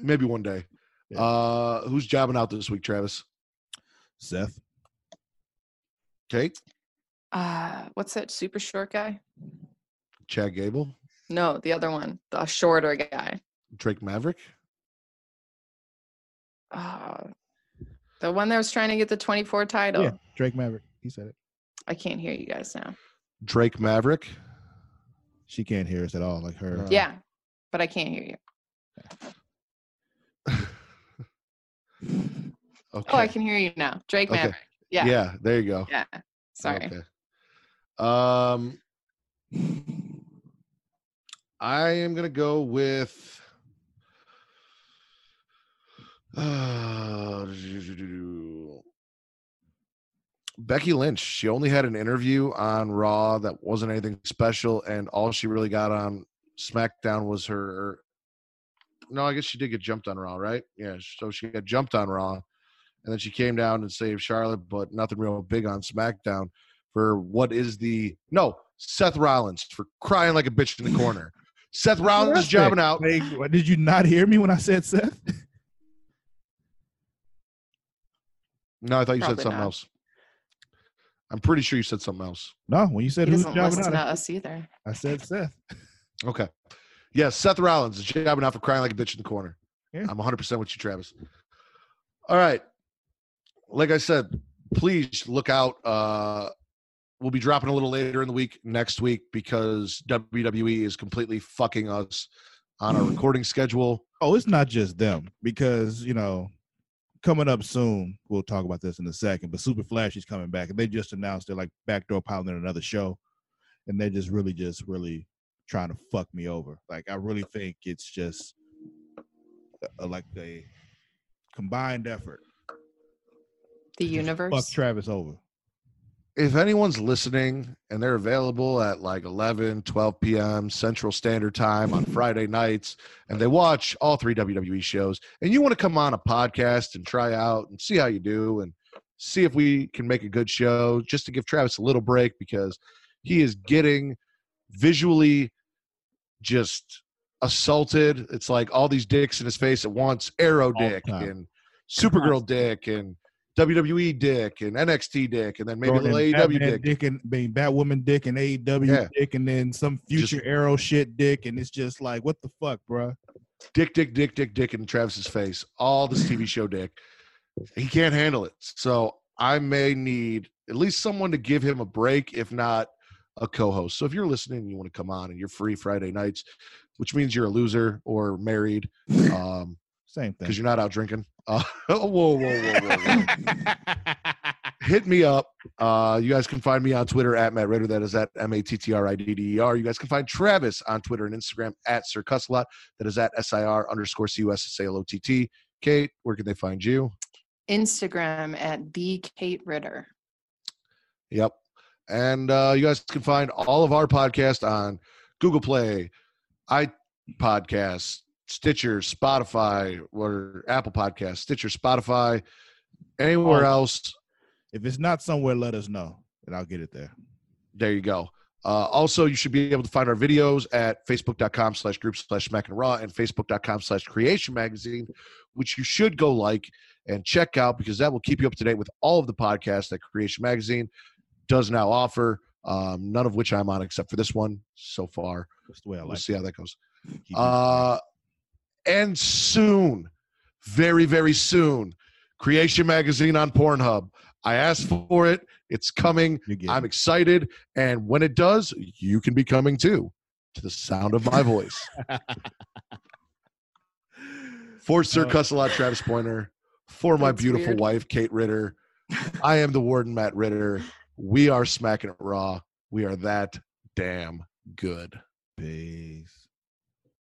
maybe one day. Yeah. Uh, who's jobbing out this week, Travis? Seth. Kate, Uh, what's that super short guy? Chad Gable, No, the other one, the shorter guy. Drake Maverick, Uh, the one that was trying to get the 24 title. Yeah, Drake Maverick. He said it. I can't hear you guys now. Drake Maverick. She can't hear us at all. Like her. No. Yeah, but I can't hear you. Okay. Oh, I can hear you now. Drake Okay. Maverick. Yeah. Yeah, there you go. Yeah. Sorry. Okay. Um, I am gonna go with. Uh, Becky Lynch. She only had an interview on Raw that wasn't anything special, and all she really got on SmackDown was her. No, I guess she did get jumped on Raw, right? Yeah, so she got jumped on Raw, and then she came down and saved Charlotte, but nothing real big on SmackDown for what is the no Seth Rollins for crying like a bitch in the corner. Seth Rollins is jobbing out. What, did you not hear me when I said Seth? No, I thought you said something not. else. I'm pretty sure you said something else. No, when you said He who's doesn't listen out, to I, us either. I said Seth. Okay. Yes, Seth Rollins is jabbing out for crying like a bitch in the corner. Yeah. I'm 100% with you, Travis. All right. Like I said, please look out. Uh, we'll be dropping a little later in the week next week because WWE is completely fucking us on our recording schedule. Oh, it's not just them because you know, coming up soon. We'll talk about this in a second. But Super Flash is coming back, and they just announced they're like backdoor piloting another show, and they're just really, just really trying to fuck me over. Like I really think it's just uh, like a combined effort The universe. fuck Travis over. If anyone's listening and they're available at like 11 12 p.m central standard time on friday nights and they watch all three wwe shows and you want to come on a podcast and try out and see how you do and see if we can make a good show just to give travis a little break because he is getting visually just assaulted. It's like all these dicks in his face at once arrow dick and supergirl dick and WWE dick and NXT dick and then maybe the AEW dick. dick and being Batwoman dick and AEW Yeah. dick and then some future Just- arrow shit dick and it's just like what the fuck, bruh? dick, dick, dick, dick, dick in Travis's face. All this TV show dick. He can't handle it. So I may need at least someone to give him a break, if not a co-host. So if you're listening and you want to come on and you're free Friday nights, which means you're a loser or married, um, Same thing. because you're not out drinking. Uh, whoa, whoa, whoa, whoa, whoa. hit me up. Uh, you guys can find me on Twitter at Matt Ridder. That is at M A T T R I D D E R. You guys can find Travis on Twitter and Instagram at Sir Cussalot. That is at S I R underscore C U S S A L O T T. Kate, where can they find you? Instagram at the Kate Ridder. Yep. And uh, you guys can find all of our podcasts on Google Play, iPodcasts, Stitcher, Spotify, or Apple Podcasts, Stitcher, Spotify, anywhere else. if it's not somewhere, let us know and I'll get it there. there you go. Uh, also, you should be able to find our videos at facebook.com slash group slash smack and raw and facebook.com slash creation magazine, which you should go like and check out because that will keep you up to date with all of the podcasts that Creation Magazine does now offer. Um, none of which I'm on except for this one so far. That's the way I like We'll see how that goes. it. Keep it Uh, and soon, very, very soon, Creation Magazine on Pornhub. I asked for it. It's coming. I'm it. excited. And when it does, you can be coming too to the sound of my voice. For Sir Uh, Cussalot, Travis Pointer, for my That's beautiful weird. wife, Kate Ridder. I am the warden, Matt Ridder. We are smacking it raw. We are that damn good. Peace.